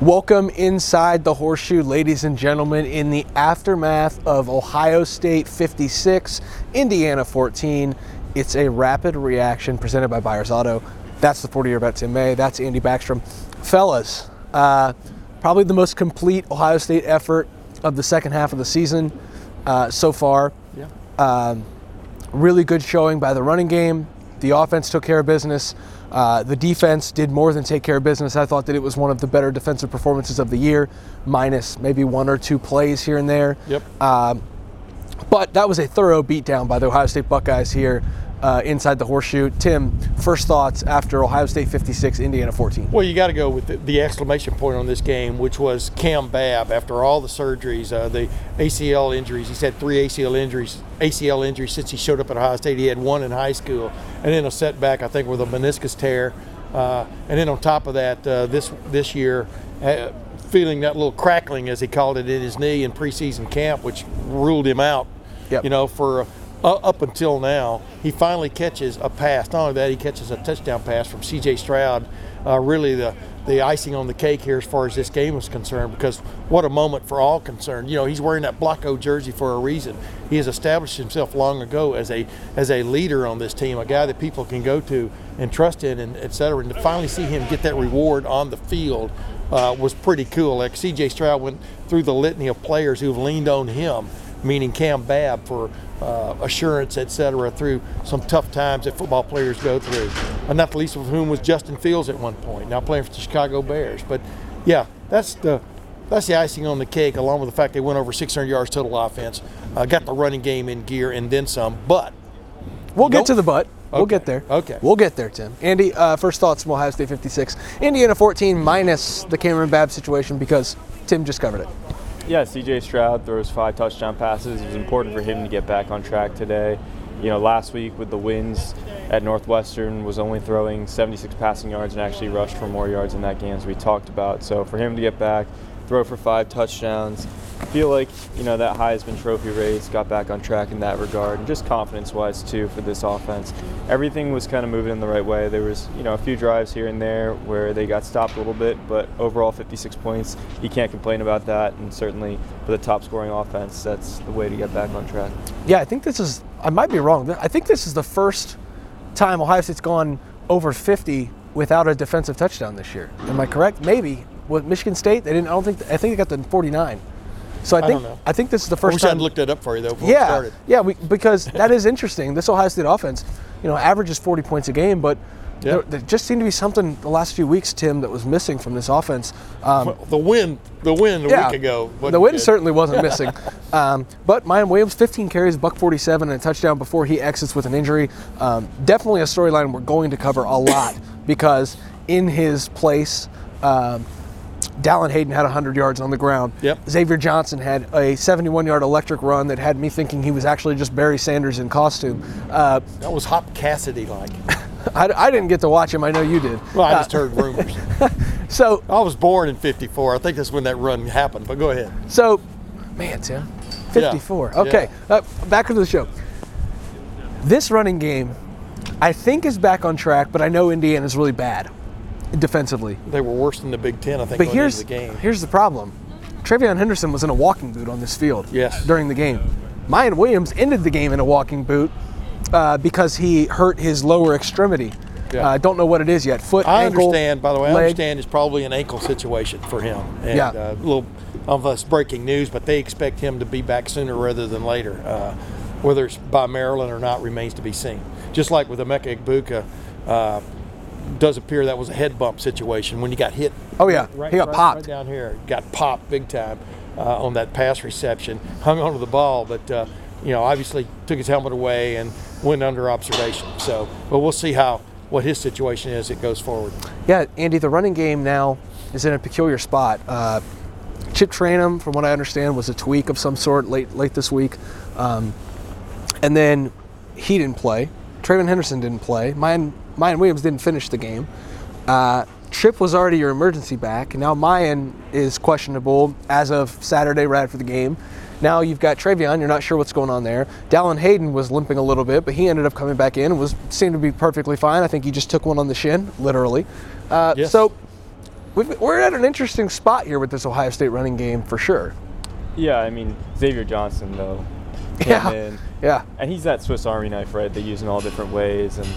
Welcome inside the horseshoe, ladies and gentlemen, in the aftermath of Ohio State 56, Indiana 14. It's a rapid reaction presented by Buyers Auto. That's the 40 year bet Tim May. That's Andy Backstrom. Fellas, uh, probably the most complete Ohio State effort of the second half of the season uh, so far. Yeah. Um, really good showing by the running game. The offense took care of business. Uh, the defense did more than take care of business. I thought that it was one of the better defensive performances of the year, minus maybe one or two plays here and there. Yep. Um, but that was a thorough beatdown by the Ohio State Buckeyes here uh, inside the horseshoe. Tim, first thoughts after Ohio State 56, Indiana 14. Well, you got to go with the, the exclamation point on this game, which was Cam Babb. After all the surgeries, uh, the ACL injuries, he's had three ACL injuries. ACL injuries since he showed up at Ohio State. He had one in high school, and then a setback, I think, with a meniscus tear. Uh, and then on top of that, uh, this this year, uh, feeling that little crackling, as he called it, in his knee in preseason camp, which ruled him out. Yep. You know, for uh, up until now, he finally catches a pass. Not only that, he catches a touchdown pass from C.J. Stroud. Uh, really, the the icing on the cake here as far as this game is concerned, because what a moment for all concerned. You know, he's wearing that Block O jersey for a reason. He has established himself long ago as a as a leader on this team, a guy that people can go to and trust in, and et cetera. And to finally see him get that reward on the field uh, was pretty cool. Like C.J. Stroud went through the litany of players who've leaned on him, meaning Cam Babb for uh, assurance, et cetera, through some tough times that football players go through. And not the least of whom was Justin Fields at one point, now playing for the Chicago Bears. But yeah, that's the that's the icing on the cake, along with the fact they went over 600 yards total offense, uh, got the running game in gear, and then some. But We'll get to the butt. We'll get there. Okay. We'll get there, Tim. Andy, uh, first thoughts from Ohio State 56. Indiana 14 minus the Cameron Babb situation because Tim just covered it. Yeah, CJ Stroud throws five touchdown passes. It was important for him to get back on track today. You know, last week with the wins at Northwestern was only throwing 76 passing yards and actually rushed for more yards in that game as we talked about. So for him to get back, throw for five touchdowns, feel like, you know, that Heisman trophy race got back on track in that regard and just confidence wise too for this offense. Everything was kind of moving in the right way. There was, you know, a few drives here and there where they got stopped a little bit, but overall 56 points, you can't complain about that and certainly for the top scoring offense, that's the way to get back on track. Yeah, I think this is, I might be wrong. I think this is the first time Ohio State's gone over 50 without a defensive touchdown this year. Am I correct? Maybe. With Michigan State, they didn't, I don't think, I think they got the 49. So I I think, don't know. I think this is the I first time. I time. had looked that up for you though before we yeah, started. yeah, we, because that is interesting. This Ohio State offense, you know, averages 40 points a game, but Yeah. there, there just seemed to be something the last few weeks, Tim, that was missing from this offense. Um, The win, the win a yeah, week ago. the win good. certainly wasn't missing. Um, but Miyan Williams, 15 carries, buck 47, and a touchdown before he exits with an injury. Um, definitely a storyline we're going to cover a lot because in his place, um, Dallan Hayden had 100 yards on the ground. Yep. Xavier Johnson had a 71 yard electric run that had me thinking he was actually just Barry Sanders in costume. Uh, That was Hop Cassidy like. I, I didn't get to watch him, I know you did. Well, I Uh, just heard rumors. so, I was born in '54. I think that's when that run happened. But go ahead. So, man, Tim, 54. Yeah. Okay, uh, back to the show. This running game, I think, is back on track, but I know Indiana's really bad defensively. They were worse than the Big Ten. I think. But here's the game. here's the problem: TreVeyon Henderson was in a walking boot on this field. Yes. During the game, Miyan Williams ended the game in a walking boot uh, because he hurt his lower extremity. Yeah. I don't know what it is yet. Foot, I ankle, understand. By the way, I leg. understand it's probably an ankle situation for him. And, Yeah. Uh, a little of us breaking news, but they expect him to be back sooner rather than later. Uh, whether it's by Maryland or not remains to be seen. Just like with Emeka Egbuka, uh, does appear that was a head bump situation when you got hit. Oh, yeah. right, He got right- popped. right down here. Got popped big time uh, on that pass reception. Hung onto the ball, but uh, you know obviously took his helmet away and went under observation. So, but we'll see how what his situation is. It goes forward. Yeah, Andy, the running game now is in a peculiar spot. Uh, Chip Trayanum, from what I understand, was a tweak of some sort late late this week, um, and then he didn't play. TreVeyon Henderson didn't play. Miyan, Miyan Williams didn't finish the game. Uh, Chip was already your emergency back. Now Miyan is questionable as of Saturday, right after the game. Now you've got TreVeyon. You're not sure what's going on there. Dallan Hayden was limping a little bit, but he ended up coming back in and was seemed to be perfectly fine. I think he just took one on the shin, literally. Uh, Yes. So we've, we're at an interesting spot here with this Ohio State running game for sure. Yeah, I mean Xavier Johnson though. Yeah. in, Yeah. and he's that Swiss Army knife, right? They use in all different ways, and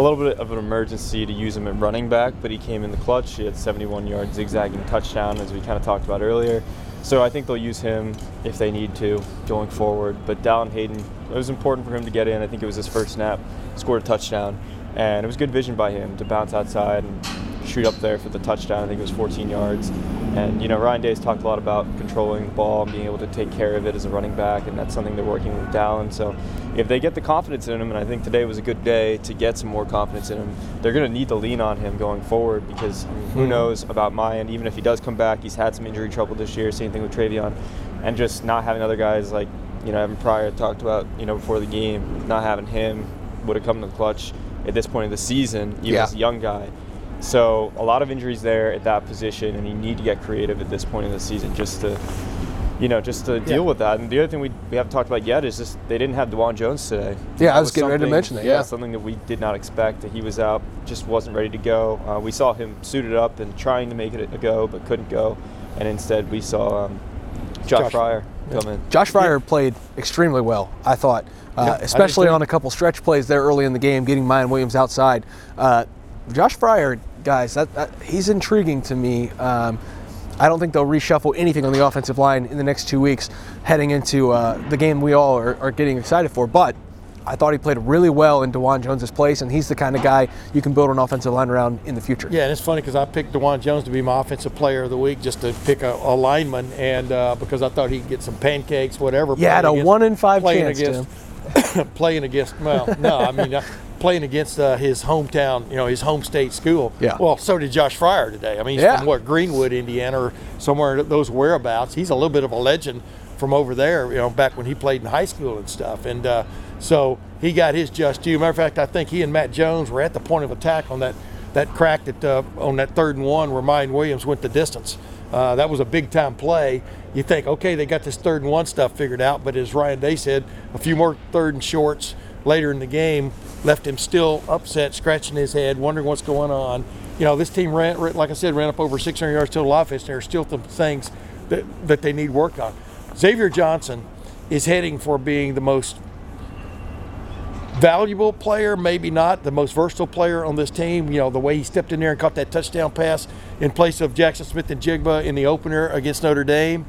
a little bit of an emergency to use him at running back, but he came in the clutch. He had 71 yard zigzagging touchdown, as we kind of talked about earlier. So I think they'll use him if they need to going forward. But Dallan Hayden, it was important for him to get in. I think it was his first snap, scored a touchdown, and it was good vision by him to bounce outside and shoot up there for the touchdown. I think it was 14 yards. And you know, Ryan Day's talked a lot about controlling the ball and being able to take care of it as a running back, and that's something they're working with Dallan. So if they get the confidence in him, and I think today was a good day to get some more confidence in him, they're going to need to lean on him going forward because who hmm. knows about Miyan? Even if he does come back, he's had some injury trouble this year. Same thing with TreVeyon, and just not having other guys like you know Evan Pryor talked about you know before the game, not having him would have come to the clutch at this point of the season, even Yeah. as a young guy. So a lot of injuries there at that position, and you need to get creative at this point in the season just to, you know, just to deal with that. And the other thing we, we haven't talked about yet is just they didn't have Dawand Jones today. Yeah, I That was getting ready to mention that, yeah. something that we did not expect. That he was out, just wasn't ready to go. Uh, we saw him suited up and trying to make it a go, but couldn't go. And instead, we saw um, Josh, Josh- Fryar come in. Josh Fryar played extremely well, I thought, uh, Yeah, I especially too. on a couple stretch plays there early in the game, getting Miyan Williams outside. Uh, Josh Fryar, guys, that, that, he's intriguing to me. Um, I don't think they'll reshuffle anything on the offensive line in the next two weeks heading into uh, the game we all are, are getting excited for. But I thought he played really well in Dawand Jones's place, and he's the kind of guy you can build an offensive line around in the future. Yeah, and it's funny because I picked Dawand Jones to be my offensive player of the week just to pick a, a lineman, and uh, because I thought he'd get some pancakes, whatever. Yeah, had a against- one in five playing chance, against, playing against. Well, no, I mean uh, playing against uh, his hometown, you know, his home state school. Yeah. Well, so did Josh Fryar today. I mean, he's Yeah. from what Greenwood, Indiana, or somewhere those whereabouts. He's a little bit of a legend from over there. You know, back when he played in high school and stuff, and uh, so he got his just due. Matter of fact, I think he and Matt Jones were at the point of attack on that that crack that uh, on that third and one where Miyan Williams went the distance. Uh, that was a big time play. You think, okay, they got this third and one stuff figured out, but as Ryan Day said, a few more third and shorts later in the game left him still upset, scratching his head, wondering what's going on. You know, this team ran, like I said, ran up over 600 yards total offense. There are still some things that, that they need work on. Xavier Johnson is heading for being the most valuable player, maybe not the most versatile player on this team. You know, the way he stepped in there and caught that touchdown pass in place of Jaxon Smith-Njigba in the opener against Notre Dame,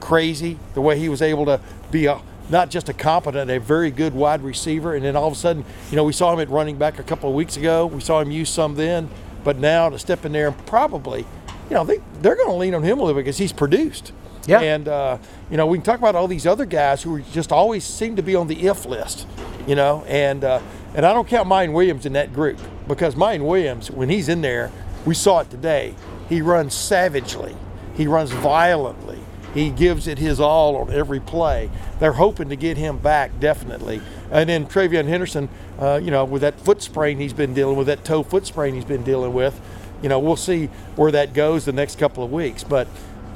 crazy. The way he was able to be a not just a competent, a very good wide receiver, and then all of a sudden, you know, we saw him at running back a couple of weeks ago. We saw him use some then, but now to step in there and probably, you know, they they're going to lean on him a little bit because he's produced. Yeah. And uh, you know, we can talk about all these other guys who just always seem to be on the if list. You know, and uh, and I don't count Miyan Williams in that group because Miyan Williams, when he's in there, we saw it today. He runs savagely. He runs violently. He gives it his all on every play. They're hoping to get him back definitely. And then TreVeyon Henderson, uh, you know, with that foot sprain he's been dealing with, that toe foot sprain he's been dealing with, you know, we'll see where that goes the next couple of weeks. But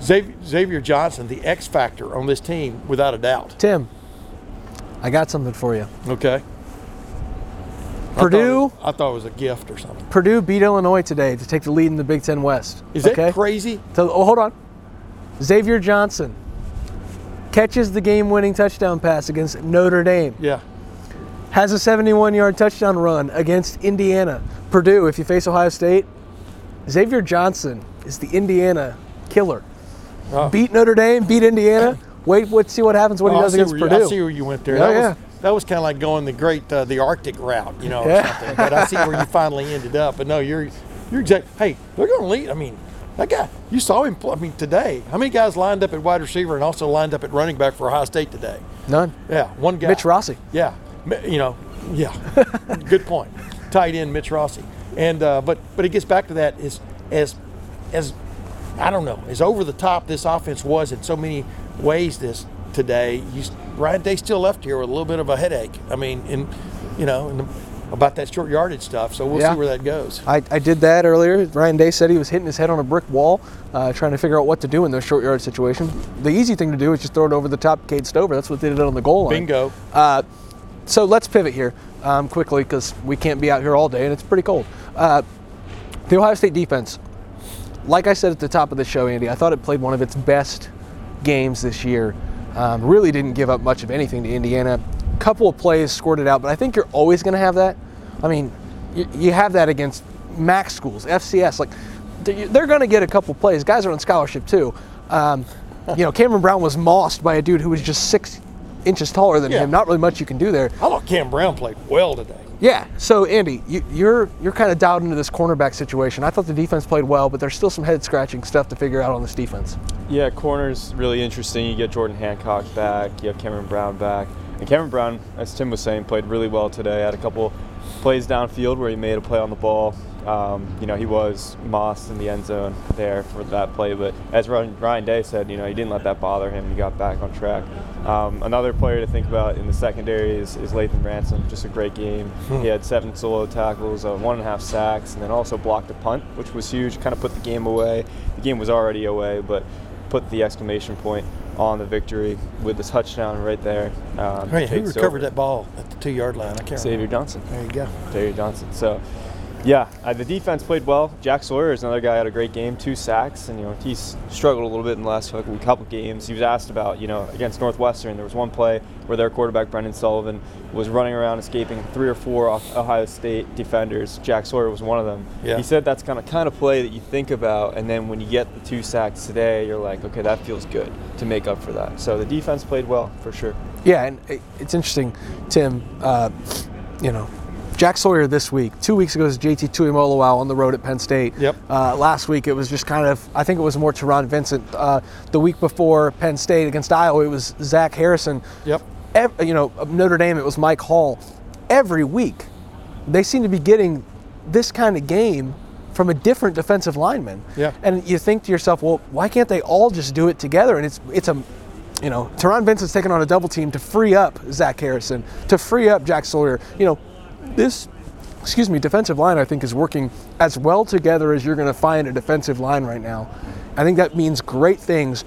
Xavier, Johnson, the X factor on this team, without a doubt. Tim, I got something for you. Okay. I Purdue, thought was- I thought it was a gift or something. Purdue beat Illinois today to take the lead in the Big Ten West. Is that crazy? So, oh, hold on. Xavier Johnson catches the game-winning touchdown pass against Notre Dame. Yeah. Has a 71-yard touchdown run against Indiana. Purdue, if you face Ohio State, Xavier Johnson is the Indiana killer. Oh. Beat Notre Dame, beat Indiana. Wait, wait, see what happens when Oh, he does against where Purdue. I see where you went there. Yeah, that yeah. was that was kind of like going the great uh, the Arctic route, you know, or Yeah. something. But I see where you finally ended up. But no, you're you're exactly. Hey, they're going to lead. I mean, that guy. You saw him. I mean, today, how many guys lined up at wide receiver and also lined up at running back for Ohio State today? None. Yeah, one guy. Mitch Rossi. Yeah, you know, yeah. Good point. Tight end Mitch Rossi, and uh, but but it gets back to that is as as I don't know, as over the top this offense was in so many ways this today, you, Ryan Day still left here with a little bit of a headache. I mean, in you know, in the, about that short yardage stuff. So we'll Yeah. see where that goes. I, I did that earlier. Ryan Day said he was hitting his head on a brick wall, uh, trying to figure out what to do in those short yard situations. The easy thing to do is just throw it over the top of Cade Stover. That's what they did on the goal line. Bingo. Uh, so let's pivot here um, quickly because we can't be out here all day and it's pretty cold. Uh, the Ohio State defense, like I said at the top of the show, Andy, I thought it played one of its best games this year. Um, really didn't give up much of anything to Indiana. Couple of plays squirted out, but I think you're always going to have that. I mean, you, you have that against MAC schools, FCS. Like they- they're going to get a couple plays. Guys are on scholarship too. Um, you know, Cameron Brown was mossed by a dude who was just six inches taller than Yeah. him. Not really much you can do there. I thought Cam Brown played well today. Yeah. So Andy, you, you're you're kind of dialed into this cornerback situation. I thought the defense played well, but there's still some head scratching stuff to figure out on this defense. Yeah, corner's really interesting. You get Jordan Hancock back, you have Cameron Brown back. And Cameron Brown, as Tim was saying, played really well today. Had a couple plays downfield where he made a play on the ball. Um, you know, he was mossed in the end zone there for that play, but as Ryan Day said, you know, he didn't let that bother him. He got back on track. Um, another player to think about in the secondary is, is Lathan Ransom. Just a great game. He had seven solo tackles, uh, one and a half sacks, and then also blocked a punt, which was huge. Kind of put the game away. The game was already away, but put the exclamation point on the victory with the touchdown right there. Um, Hey, who recovered over. that ball at the two yard line? I can't Xavier remember. Johnson. There you go. Xavier Johnson. So, yeah, uh, the defense played well. Jack Sawyer is another guy had a great game, two sacks, and you know he's struggled a little bit in the last couple, games. He was asked about, you know, against Northwestern, there was one play where their quarterback Brendan Sullivan was running around escaping three or four Ohio State defenders. Jack Sawyer was one of them. Yeah. He said that's kind of kind of play that you think about, and then when you get the two sacks today, you're like, okay, that feels good to make up for that. So the defense played well for sure. Yeah, and it's interesting, Tim. Uh, you know, Jack Sawyer this week. Two weeks ago was JT Tuimoloau on the road at Penn State. Yep. Uh, last week it was just kind of, I think it was more Taron Vincent. Uh, the week before Penn State against Iowa, it was Zach Harrison. Yep. Ev- you know, Notre Dame, it was Mike Hall. Every week, they seem to be getting this kind of game from a different defensive lineman. Yeah. And you think to yourself, well, why can't they all just do it together? And it's it's a, you know, Taron Vincent's taking on a double team to free up Zach Harrison, to free up Jack Sawyer. You know, this, excuse me, defensive line I think is working as well together as you're going to find a defensive line right now. I think that means great things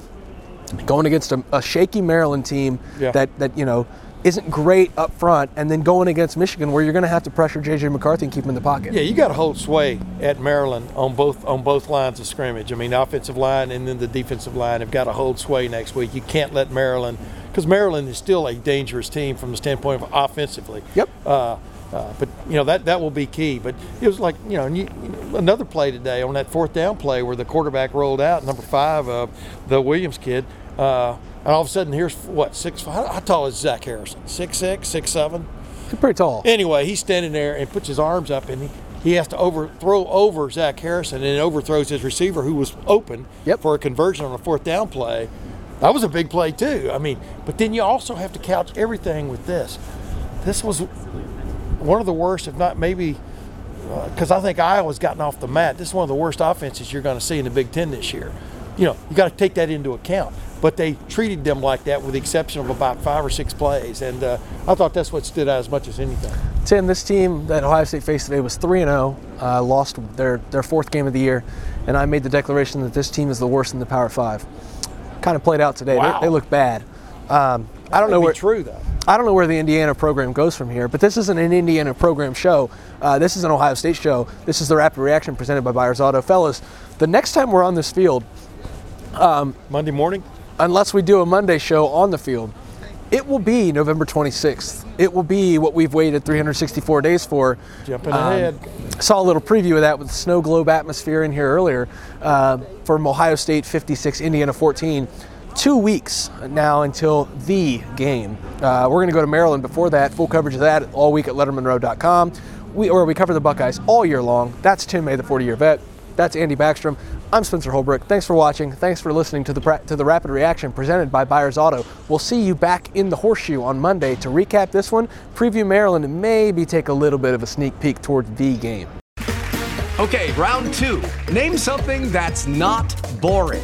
going against a, a shaky Maryland team Yeah. that that you know isn't great up front, and then going against Michigan where you're going to have to pressure JJ McCarthy and keep him in the pocket. Yeah, you got to hold sway at Maryland on both on both lines of scrimmage. I mean, the offensive line and then the defensive line have got to hold sway next week. You can't let Maryland because Maryland is still a dangerous team from the standpoint of offensively. Yep. Uh, uh, but you know that that will be key. But it was like you know, and you, you another play today on that fourth down play where the quarterback rolled out number five, uh, the Williams kid, uh, and all of a sudden here's what six five. How tall is Zach Harrison? Six six, six seven. He's pretty tall. Anyway, he's standing there and puts his arms up and he, he has to overthrow over Zach Harrison and overthrows his receiver who was open Yep. for a conversion on a fourth down play. That was a big play too. I mean, but then you also have to couch everything with this. This was one of the worst, if not maybe, because I think Iowa's gotten off the mat. This is one of the worst offenses you're going to see in the Big Ten this year. You know, you got to take that into account. But they treated them like that, with the exception of about five or six plays, and uh, I thought that's what stood out as much as anything. Tim, this team that Ohio State faced today was 3 and 0, uh, lost their, their fourth game of the year, and I made the declaration that this team is the worst in the Power Five. Kind of played out today. Wow. They, they look bad. Um, I don't know where true though. I don't know where the Indiana program goes from here, but this isn't an Indiana program show. Uh, this is an Ohio State show. This is the Rapid Reaction presented by Buyers Auto. Fellas, the next time we're on this field, Monday morning. unless we do a Monday show on the field, it will be November 26th. It will be what we've waited 364 days for. Jumping Um, ahead. Saw a little preview of that with the snow globe atmosphere in here earlier uh, from Ohio State 56, Indiana 14. Two weeks now until the game. Uh, we're going to go to Maryland before that. Full coverage of that all week at LettermenRow.com. We, where we cover the Buckeyes all year long. That's Tim May, the 40-year vet. That's Andy Backstrom. I'm Spencer Holbrook. Thanks for watching. Thanks for listening to the to the Rapid Reaction presented by Buyers Auto. We'll see you back in the horseshoe on Monday to recap this one, preview Maryland, and maybe take a little bit of a sneak peek towards the game. Okay, round two. Name something that's not boring.